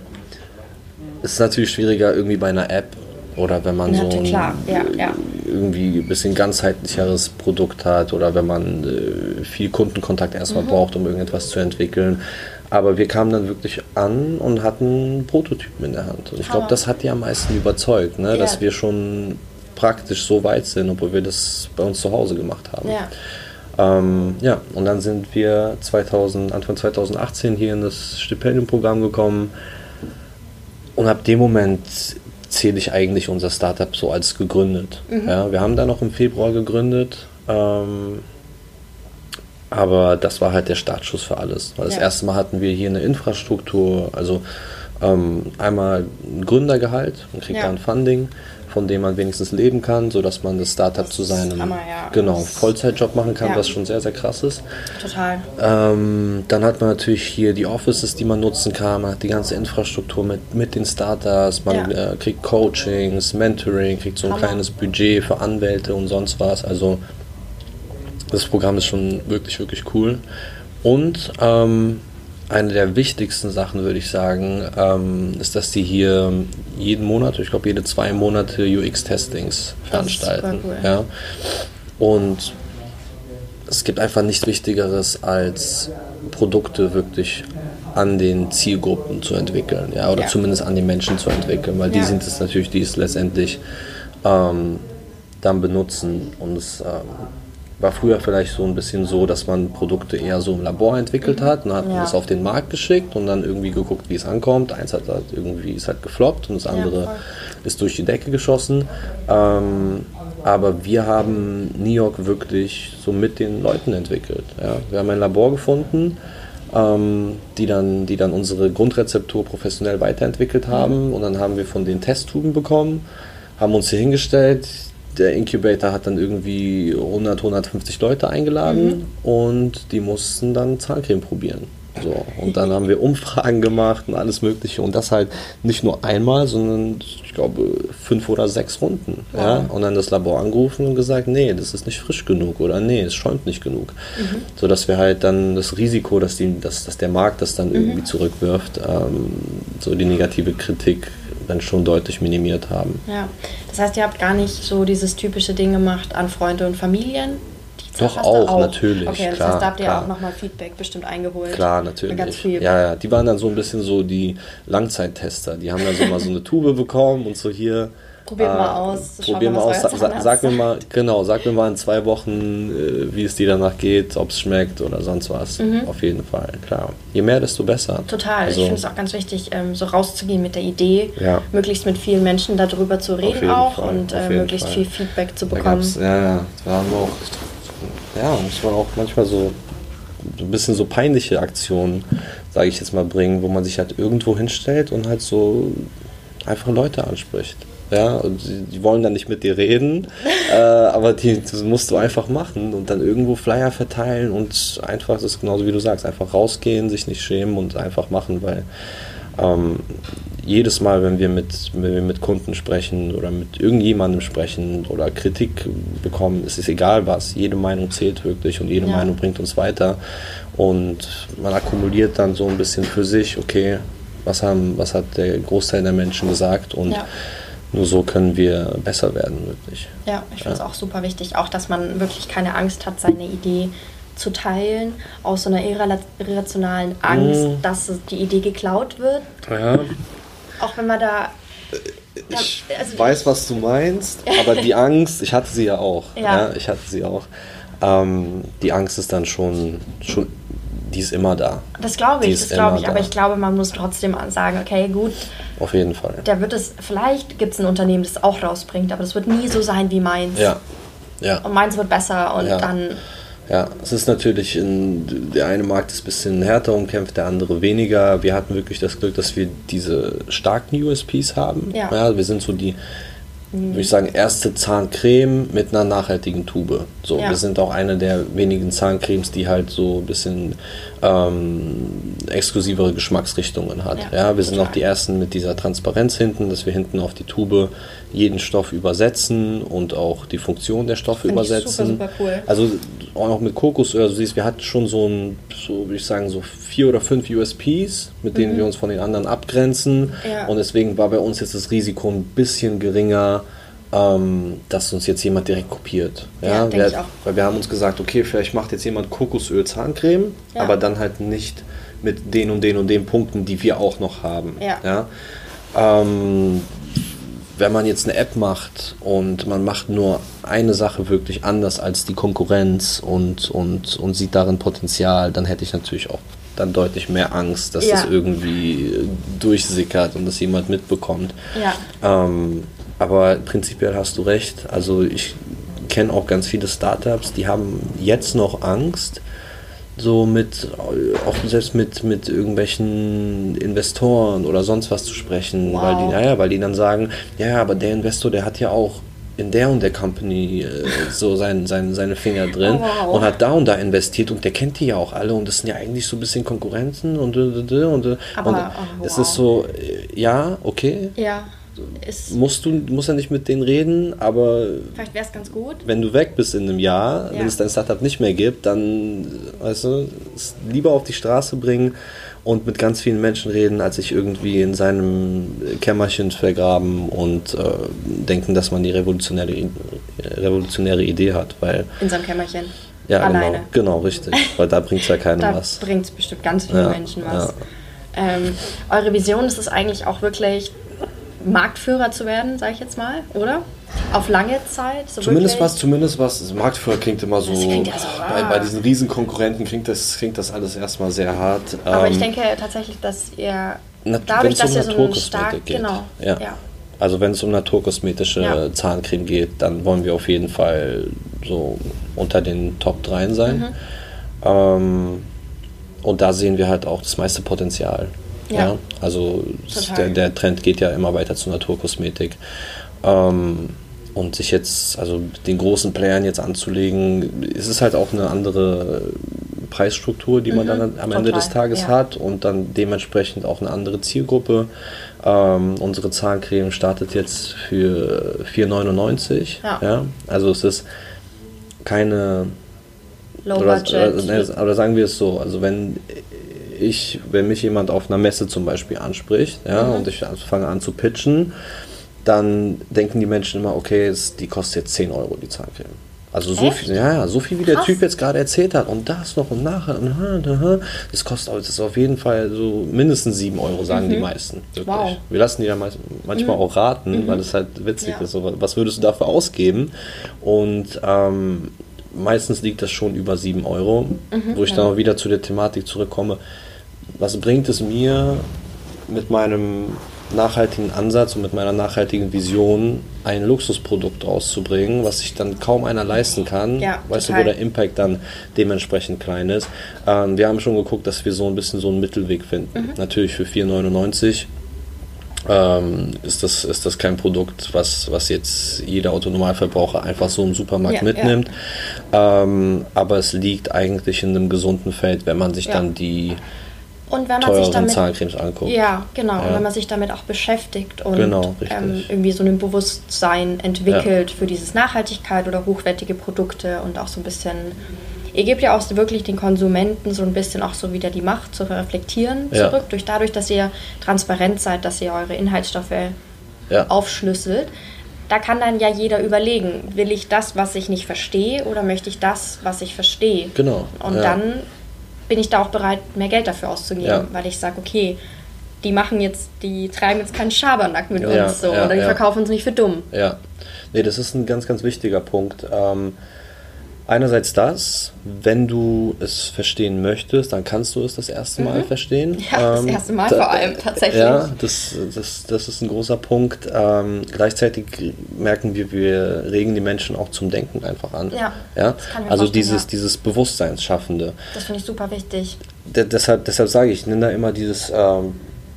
es ist natürlich schwieriger irgendwie bei einer App oder wenn man so ein klar. Ja, ja. irgendwie ein bisschen ganzheitlicheres Produkt hat oder wenn man äh, viel Kundenkontakt erstmal braucht, um irgendetwas zu entwickeln. Aber wir kamen dann wirklich an und hatten Prototypen in der Hand. Und ich glaube, Hammer. das hat die am meisten überzeugt, ne? dass Ja. wir schon praktisch so weit sind, obwohl wir das bei uns zu Hause gemacht haben. Ja. Ähm, ja, und dann sind wir 2000, Anfang 2018 hier in das Stipendiumprogramm gekommen und ab dem Moment zähle ich eigentlich unser Startup so als gegründet. Ja, wir haben da noch im Februar gegründet, ähm, aber das war halt der Startschuss für alles. Weil das Ja. erste Mal hatten wir hier eine Infrastruktur, also ähm, einmal ein Gründergehalt, man kriegt Ja. da ein Funding, von dem man wenigstens leben kann, sodass man das Startup zu seinem Hammer, ja. genau, Das- Vollzeitjob machen kann, Ja. was schon sehr, sehr krass ist. Total. Ähm, dann hat man natürlich hier die Offices, die man nutzen kann, man hat die ganze Infrastruktur mit, mit den Starters, man Ja. äh, kriegt Coachings, Mentoring, kriegt so ein Hammer. kleines Budget für Anwälte und sonst was. Also das Programm ist schon wirklich, wirklich cool. Und ähm, eine der wichtigsten Sachen, würde ich sagen, ähm, ist, dass die hier jeden Monat, ich glaube jede zwei Monate UX-Testings Das ist super veranstalten. cool. Ja. Und es gibt einfach nichts Wichtigeres, als Produkte wirklich an den Zielgruppen zu entwickeln, ja, oder Ja. zumindest an den Menschen zu entwickeln, weil die Ja. sind es natürlich, die es letztendlich ähm, dann benutzen. Und es ähm, war früher vielleicht so ein bisschen so, dass man Produkte eher so im Labor entwickelt hat und hat Mhm. Ja. das auf den Markt geschickt und dann irgendwie geguckt, wie es ankommt. Eins hat halt irgendwie ist halt gefloppt und das andere voll. ist durch die Decke geschossen. Ähm, aber wir haben New York wirklich so mit den Leuten entwickelt. Ja. Wir haben ein Labor gefunden, ähm, die, dann, die dann unsere Grundrezeptur professionell weiterentwickelt haben. Und dann haben wir von den Testtuben bekommen, haben uns hier hingestellt. Der Incubator hat dann irgendwie 100, 150 Leute eingeladen und die mussten dann Zahncreme probieren. So, und dann haben wir Umfragen gemacht und alles Mögliche. Und das halt nicht nur einmal, sondern ich glaube fünf oder sechs Runden. Ja? Und dann das Labor angerufen und gesagt, nee, das ist nicht frisch genug oder nee, es schäumt nicht genug. Mhm. So dass wir halt dann das Risiko, dass, die, dass, dass der Markt das dann mhm. irgendwie zurückwirft, ähm, so die negative Kritik dann schon deutlich minimiert haben. Ja, das heißt, ihr habt gar nicht so dieses typische Ding gemacht an Freunde und Familien, doch auch, auch, natürlich. Okay, das klar, heißt, da habt ihr klar. auch nochmal Feedback bestimmt eingeholt. Klar, natürlich. Ganz viel. Ja, ja, die waren dann so ein bisschen so die Langzeittester. Die haben dann so mal so eine Tube bekommen und so hier. Probieren wir äh, mal aus. Probieren wir aus. Sa sag mir mal, genau, sag mir mal in zwei Wochen, äh, wie es dir danach geht, ob es schmeckt oder sonst was. Mhm. Auf jeden Fall, klar. Je mehr, desto besser. Total. Also, ich finde es auch ganz wichtig, ähm, so rauszugehen mit der Idee, ja. möglichst mit vielen Menschen darüber zu reden auch Fall, und äh, möglichst Fall. viel Feedback zu bekommen. ja, ja, da haben wir auch ja, muss man auch manchmal so, so ein bisschen so peinliche Aktionen, sage ich jetzt mal, bringen, wo man sich halt irgendwo hinstellt und halt so einfach Leute anspricht. Ja, und die, wollen dann nicht mit dir reden, äh, aber die, das musst du einfach machen und dann irgendwo Flyer verteilen und einfach, das ist genauso wie du sagst, einfach rausgehen, sich nicht schämen und einfach machen, weil ähm, jedes Mal, wenn wir, mit, wenn wir mit Kunden sprechen oder mit irgendjemandem sprechen oder Kritik bekommen, es ist egal was, jede Meinung zählt wirklich und jede ja. Meinung bringt uns weiter. Und man akkumuliert dann so ein bisschen für sich, okay, was, haben, was hat der Großteil der Menschen gesagt und ja. Nur so können wir besser werden, wirklich. Ja, ich finde es ja. auch super wichtig, auch dass man wirklich keine Angst hat, seine Idee zu teilen, aus so einer irrationalen Angst, mm. dass die Idee geklaut wird. Ja. Auch wenn man da. Ich also weiß, was du meinst, aber die Angst, ich hatte sie ja auch. Ja. ja ich hatte sie auch. Ähm, die Angst ist dann schon, schon die ist immer da. Das glaube ich, das glaube ich. Da. Aber ich glaube, man muss trotzdem sagen, okay, gut. Auf jeden Fall. Da wird es, vielleicht gibt es ein Unternehmen, das es auch rausbringt, aber das wird nie so sein wie meins. Ja. ja. Und meins wird besser und ja. dann ja, es ist natürlich, in, der eine Markt ist ein bisschen härter umkämpft, der andere weniger. Wir hatten wirklich das Glück, dass wir diese starken USPs haben. Ja. ja wir sind so die würde ich sagen, erste Zahncreme mit einer nachhaltigen Tube. So, ja. wir sind auch eine der wenigen Zahncremes, die halt so ein bisschen ähm, exklusivere Geschmacksrichtungen hat. Ja, ja wir sind auch die ersten mit dieser Transparenz hinten, dass wir hinten auf die Tube jeden Stoff übersetzen und auch die Funktion der Stoffe übersetzen. Super, super cool. Also auch noch mit Kokosöl, also siehst, wir hatten schon so ein, so würde ich sagen, so vier oder fünf USPs, mit denen mhm. wir uns von den anderen abgrenzen. Ja. Und deswegen war bei uns jetzt das Risiko ein bisschen geringer, ähm, dass uns jetzt jemand direkt kopiert. Ja, ja wir, weil wir haben uns gesagt, okay, vielleicht macht jetzt jemand Kokosöl Zahncreme, ja. aber dann halt nicht mit den und den und den Punkten, die wir auch noch haben. Ja. ja? Ähm, wenn man jetzt eine App macht und man macht nur eine Sache wirklich anders als die Konkurrenz und, und, und sieht darin Potenzial, dann hätte ich natürlich auch dann deutlich mehr Angst, dass ja. das irgendwie durchsickert und das jemand mitbekommt. Ja. Ähm, aber prinzipiell hast du recht. Also ich kenne auch ganz viele Startups, die haben jetzt noch Angst, so mit, auch selbst mit, mit irgendwelchen Investoren oder sonst was zu sprechen, wow. weil die, naja, weil die dann sagen, ja, aber der Investor, der hat ja auch in der und der Company äh, so sein, sein, seine Finger drin oh, wow. und hat da und da investiert und der kennt die ja auch alle und das sind ja eigentlich so ein bisschen Konkurrenten und und, und, und aber, und oh, wow. es ist so, äh, ja, okay. Ja musst du musst ja nicht mit denen reden, aber vielleicht wäre es ganz gut. Wenn du weg bist in einem Jahr, ja. wenn es dein Startup nicht mehr gibt, dann weißt du, lieber auf die Straße bringen und mit ganz vielen Menschen reden, als sich irgendwie in seinem Kämmerchen vergraben und äh, denken, dass man die revolutionäre, revolutionäre Idee hat, weil in seinem Kämmerchen. Ja, genau, Alleine. genau, genau, richtig. Weil da bringt es ja keinem da was. Da bringt es bestimmt ganz vielen ja, Menschen was. Ja. Ähm, eure Vision ist es eigentlich auch wirklich, Marktführer zu werden, sage ich jetzt mal, oder? Auf lange Zeit? So zumindest was, zumindest was. Also Marktführer klingt immer so. Klingt ja so bei, bei, diesen Riesenkonkurrenten klingt das, klingt das alles erstmal sehr hart. Aber ähm, ich denke tatsächlich, dass ihr dadurch, dass um ihr so einen stark, geht. Genau, ja. ja. Also wenn es um naturkosmetische ja. Zahncreme geht, dann wollen wir auf jeden Fall so unter den Top 3 sein. Mhm. Ähm, und da sehen wir halt auch das meiste Potenzial. Ja. ja? Also der, der, Trend geht ja immer weiter zur Naturkosmetik. Ähm, und sich jetzt, also den großen Playern jetzt anzulegen, ist es halt auch eine andere Preisstruktur, die man mhm, dann am total, Ende des Tages ja. hat und dann dementsprechend auch eine andere Zielgruppe. Ähm, unsere Zahncreme startet jetzt für 4,99. Ja. ja. Also es ist keine Low oder, Budget. Oder, oder, sagen wir es so, also wenn ich, wenn mich jemand auf einer Messe zum Beispiel anspricht, ja, mhm. und ich fange an zu pitchen, dann denken die Menschen immer, okay, es, die kostet jetzt 10 Euro, die Zahncreme. Also so viel, ja, so viel wie der Krass. Typ jetzt gerade erzählt hat und das noch und nachher und das kostet das ist auf jeden Fall so mindestens 7 Euro, sagen mhm. die meisten. Wirklich. Wow. Wir lassen die ja manchmal mhm. auch raten, mhm. weil es halt witzig ja. ist. So, was würdest du dafür ausgeben? Und ähm, meistens liegt das schon über 7 Euro, mhm. wo ich dann auch wieder zu der Thematik zurückkomme. Was bringt es mir mit meinem nachhaltigen Ansatz und mit meiner nachhaltigen Vision ein Luxusprodukt rauszubringen, was sich dann kaum einer leisten kann, ja, weißt total. du, wo der Impact dann dementsprechend klein ist. Ähm, wir haben schon geguckt, dass wir so ein bisschen so einen Mittelweg finden. Mhm. Natürlich für 4,99 ähm, ist, das, ist das kein Produkt, was, was jetzt jeder Autonormalverbraucher einfach so im Supermarkt ja, mitnimmt. Ja. Ähm, aber es liegt eigentlich in einem gesunden Feld, wenn man sich dann die und wenn man sich damit Zahncremes anguckt. Ja, genau. Ja. Und wenn man sich damit auch beschäftigt und genau, ähm, irgendwie so ein Bewusstsein entwickelt ja. für dieses Nachhaltigkeit oder hochwertige Produkte und auch so ein bisschen ihr gebt ja auch wirklich den Konsumenten so ein bisschen auch so wieder die Macht zu reflektieren ja. zurück, durch dadurch, dass ihr transparent seid, dass ihr eure Inhaltsstoffe aufschlüsselt. Da kann dann ja jeder überlegen, will ich das, was ich nicht verstehe, oder möchte ich das, was ich verstehe? Genau. Und ja. dann bin ich da auch bereit, mehr Geld dafür auszugeben, ja. weil ich sage, okay, die machen jetzt, die treiben jetzt keinen Schabernack mit ja, uns so ja, oder die verkaufen uns nicht für dumm. Ja, nee, das ist ein ganz, ganz wichtiger Punkt. Ähm, einerseits das, wenn du es verstehen möchtest, dann kannst du es das erste Mal mhm. verstehen. Ja, das ähm, erste Mal vor allem tatsächlich. Ja, das, das, das ist ein großer Punkt. Ähm, gleichzeitig merken wir, wir regen die Menschen auch zum Denken einfach an. Ja, ja? also dieses, ja. dieses Bewusstseinsschaffende. Das finde ich super wichtig. De deshalb, deshalb sage ich, ich nenne da immer dieses ähm,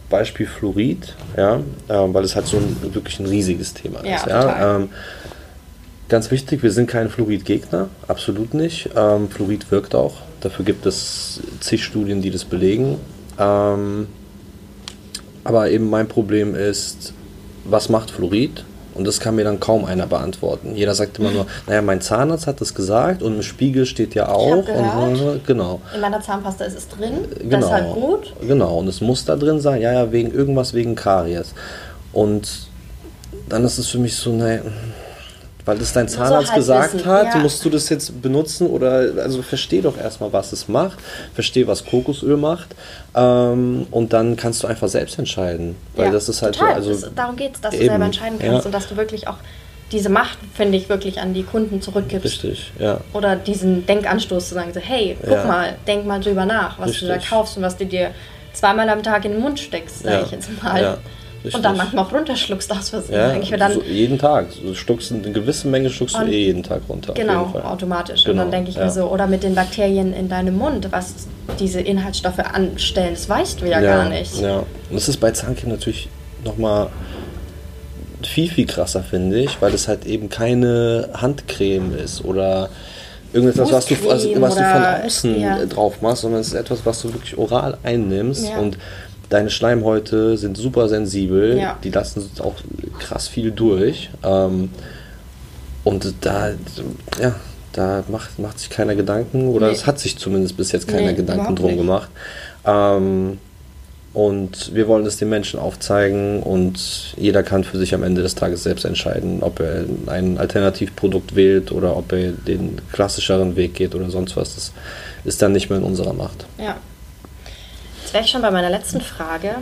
Beispiel Fluorid, ja, ähm, weil es halt so ein, wirklich ein riesiges Thema ja, ist. Ja? Ähm, Ganz wichtig, wir sind kein Fluorid-Gegner, absolut nicht. Ähm, Fluorid wirkt auch. Dafür gibt es zig Studien, die das belegen. Ähm, aber eben mein Problem ist, was macht Fluorid? Und das kann mir dann kaum einer beantworten. Jeder sagt immer nur, naja, mein Zahnarzt hat das gesagt und im Spiegel steht ja auch. Und, äh, genau. In meiner Zahnpasta ist es drin. Genau. Das ist halt gut. Genau, und es muss da drin sein. Ja, ja, wegen irgendwas wegen Karies. Und dann ist es für mich so, naja weil das dein Zahnarzt halt gesagt wissen. hat, ja. musst du das jetzt benutzen oder also versteh doch erstmal, was es macht, versteh, was Kokosöl macht ähm, und dann kannst du einfach selbst entscheiden, weil ja, das ist halt total. so, also das, darum geht es, dass eben, du selber entscheiden kannst ja. und dass du wirklich auch diese Macht, finde ich, wirklich an die Kunden zurückgibst. Richtig, ja. Oder diesen Denkanstoß zu sagen, so, hey, guck mal, denk mal drüber nach, was Richtig. du da kaufst und was du dir zweimal am Tag in den Mund steckst, sage ich jetzt mal. Ja. Richtig. Und dann manchmal auch runterschluckst aus Versehen. Ja, ich dann, so jeden Tag. Du stuckst eine gewisse Menge schluckst du eh jeden Tag runter. Genau, automatisch. Genau, und dann denke ich ja. mir so, oder mit den Bakterien in deinem Mund, was diese Inhaltsstoffe anstellen, das weißt du ja, ja gar nicht. Ja, und das ist bei Zahnkreme natürlich nochmal viel, viel krasser, finde ich, weil es halt eben keine Handcreme ist oder irgendetwas, was du, also, was du von außen ja. drauf machst, sondern es ist etwas, was du wirklich oral einnimmst ja. und deine Schleimhäute sind super sensibel, ja. die lassen auch krass viel durch. Ähm, und da, ja, da macht, macht sich keiner Gedanken, oder nee. es hat sich zumindest bis jetzt keiner nee, Gedanken drum nicht. gemacht. Ähm, und wir wollen es den Menschen aufzeigen und jeder kann für sich am Ende des Tages selbst entscheiden, ob er ein Alternativprodukt wählt oder ob er den klassischeren Weg geht oder sonst was. Das ist dann nicht mehr in unserer Macht. Ja, Jetzt wäre ich schon bei meiner letzten Frage.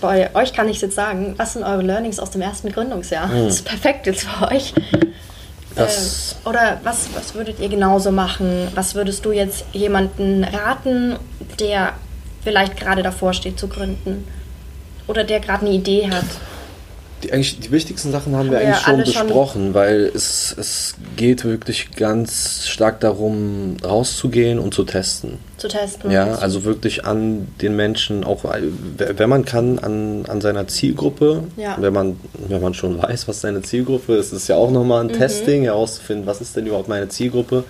Bei euch kann ich jetzt sagen, was sind eure Learnings aus dem ersten Gründungsjahr? Mhm. Das ist perfekt jetzt für euch. Äh, oder was, was würdet ihr genauso machen? Was würdest du jetzt jemanden raten, der vielleicht gerade davor steht zu gründen? Oder der gerade eine Idee hat? Die, eigentlich die wichtigsten Sachen haben, wir eigentlich schon besprochen, schon weil es, es geht wirklich ganz stark darum, rauszugehen und zu testen. Zu testen. Ja, also wirklich an den Menschen, auch wenn man kann, an, an seiner Zielgruppe, ja. wenn, man, wenn man schon weiß, was seine Zielgruppe ist, ist ja auch nochmal ein mhm. Testing, herauszufinden, was ist denn überhaupt meine Zielgruppe.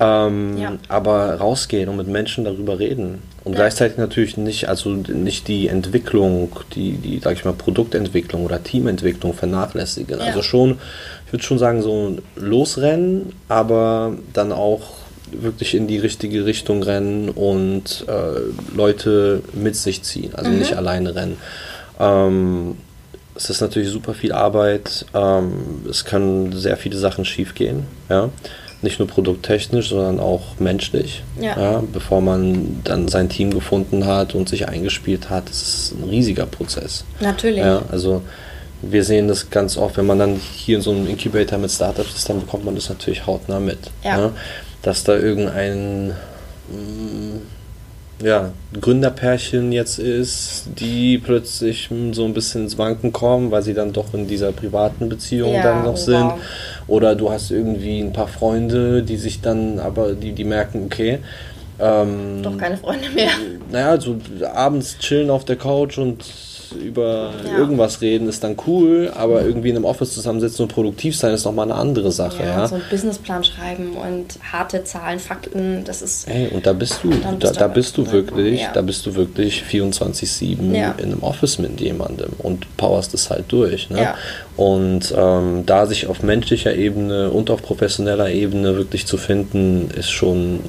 Ähm, ja. Aber rausgehen und mit Menschen darüber reden. Und ja. gleichzeitig natürlich nicht, also nicht die Entwicklung, die, die, sag ich mal, Produktentwicklung oder Teamentwicklung vernachlässigen. Ja. Also schon, ich würde schon sagen, so losrennen, aber dann auch wirklich in die richtige Richtung rennen und äh, Leute mit sich ziehen, also mhm. nicht alleine rennen. Ähm, es ist natürlich super viel Arbeit, ähm, es können sehr viele Sachen schiefgehen, ja nicht nur produkttechnisch, sondern auch menschlich. Ja. ja. Bevor man dann sein Team gefunden hat und sich eingespielt hat, das ist ein riesiger Prozess. Natürlich. Ja, also wir sehen das ganz oft, wenn man dann hier in so einem Incubator mit Startups ist, dann bekommt man das natürlich hautnah mit. Ja. ja dass da irgendein mm, ja, Gründerpärchen jetzt ist, die plötzlich so ein bisschen ins Wanken kommen, weil sie dann doch in dieser privaten Beziehung ja, dann noch sind. Wow. Oder du hast irgendwie ein paar Freunde, die sich dann aber, die, die merken, okay, ähm, doch keine Freunde mehr. Naja, so abends chillen auf der Couch und über ja. irgendwas reden ist dann cool, aber irgendwie in einem Office zusammensitzen und produktiv sein ist nochmal eine andere Sache. Ja, ja, so einen Businessplan schreiben und harte Zahlen, Fakten, das ist. Ey, und da bist du, da, bist da, bist du wirklich, ja. da bist du wirklich 24-7 ja. in einem Office mit jemandem und powerst es halt durch. Ne? Und ähm, da sich auf menschlicher Ebene und auf professioneller Ebene wirklich zu finden, ist schon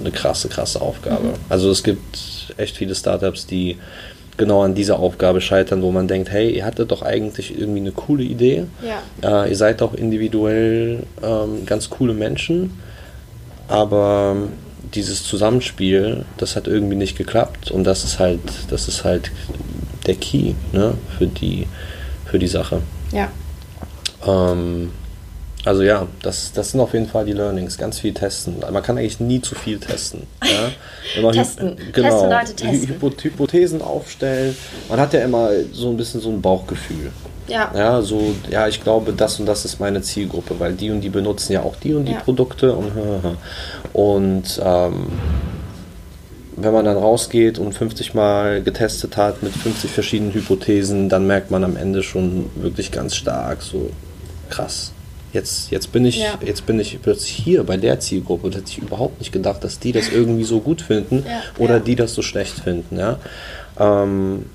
eine krasse, krasse Aufgabe. Mhm. Also es gibt echt viele Startups, die genau an dieser Aufgabe scheitern, wo man denkt, hey, ihr hattet doch eigentlich irgendwie eine coole Idee. Ja. Äh, ihr seid auch individuell ähm, ganz coole Menschen, aber dieses Zusammenspiel, das hat irgendwie nicht geklappt und das ist halt, das ist halt der Key ne, für, die, für die Sache. Ja. Ähm, also ja, das, das sind auf jeden Fall die Learnings. Ganz viel testen. Man kann eigentlich nie zu viel testen. Ja? testen. Genau. Testen, Leute, testen. Hypothesen aufstellen. Man hat ja immer so ein bisschen so ein Bauchgefühl. Ja. Ja, so, ja, ich glaube, das und das ist meine Zielgruppe, weil die und die benutzen ja auch die und die ja. Produkte und und ähm, wenn man dann rausgeht und 50 Mal getestet hat mit 50 verschiedenen Hypothesen, dann merkt man am Ende schon wirklich ganz stark so krass Jetzt, jetzt, bin ich, ja. jetzt bin ich plötzlich hier bei der Zielgruppe und hätte ich überhaupt nicht gedacht, dass die das irgendwie so gut finden ja, oder ja. die das so schlecht finden. Ja? Ähm,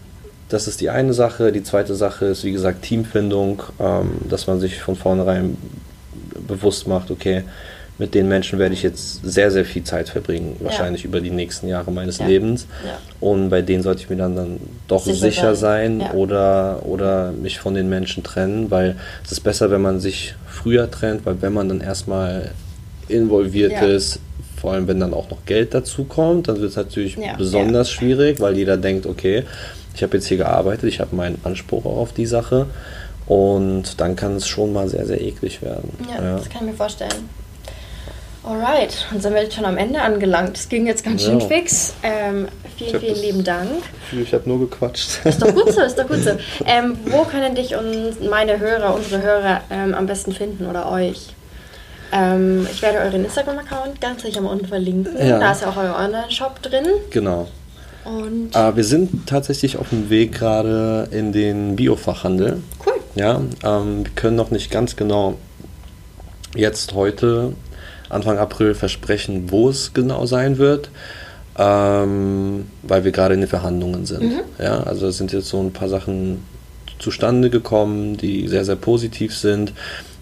das ist die eine Sache. Die zweite Sache ist, wie gesagt, Teamfindung, ähm, dass man sich von vornherein bewusst macht, okay, mit den Menschen werde ich jetzt sehr, sehr viel Zeit verbringen, wahrscheinlich ja. über die nächsten Jahre meines ja. Lebens. Ja. Und bei denen sollte ich mir dann, dann doch sicher, sicher sein oder, oder mich von den Menschen trennen, weil es ist besser, wenn man sich früher trennt, weil wenn man dann erstmal involviert ist, vor allem wenn dann auch noch Geld dazu kommt, dann wird es natürlich besonders schwierig, weil jeder denkt, okay, ich habe jetzt hier gearbeitet, ich habe meinen Anspruch auf die Sache. Und dann kann es schon mal sehr, sehr eklig werden. Ja, das kann ich mir vorstellen. Alright, dann sind wir jetzt schon am Ende angelangt. Es ging jetzt ganz schön ja. fix. Ähm, vielen, vielen lieben Dank. Ich habe nur gequatscht. Ist doch gut so, ist doch gut so. Ähm, wo können dich und meine Hörer, unsere Hörer ähm, am besten finden oder euch? Ähm, ich werde euren Instagram-Account ganz sicher mal unten verlinken. Ja. Da ist ja auch euer Online-Shop drin. Genau. Und äh, wir sind tatsächlich auf dem Weg gerade in den Biofachhandel. Cool. Ja, ähm, wir können noch nicht ganz genau jetzt heute Anfang April versprechen, wo es genau sein wird, ähm, weil wir gerade in den Verhandlungen sind. Mhm. Ja, also es sind jetzt so ein paar Sachen zustande gekommen, die sehr, sehr positiv sind.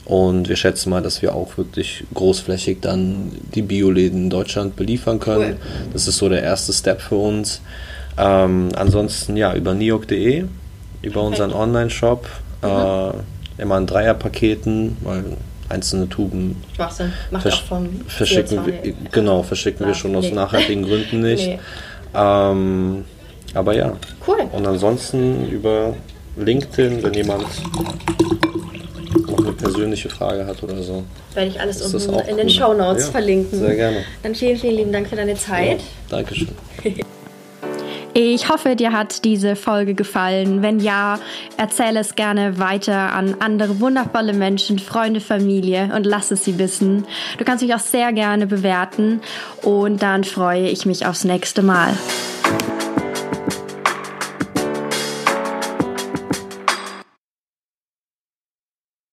Und wir schätzen mal, dass wir auch wirklich großflächig dann die Bioläden in Deutschland beliefern können. Cool. Das ist so der erste Step für uns. Ähm, ansonsten ja, über niok.de, über unseren Online-Shop, mhm. äh, immer in Dreierpaketen, weil einzelne Tuben versch verschicken wir, genau, verschicken wir schon aus nachhaltigen Gründen nicht. Nee. Ähm, aber ja. Cool. Und ansonsten über LinkedIn, wenn jemand noch eine persönliche Frage hat oder so. Werde ich alles unten in cool. den Show Notes ja, verlinken. Sehr gerne. Dann vielen, vielen lieben Dank für deine Zeit. Ja, Dankeschön. Ich hoffe, dir hat diese Folge gefallen. Wenn ja, erzähle es gerne weiter an andere wundervolle Menschen, Freunde, Familie und lass es sie wissen. Du kannst mich auch sehr gerne bewerten und dann freue ich mich aufs nächste Mal.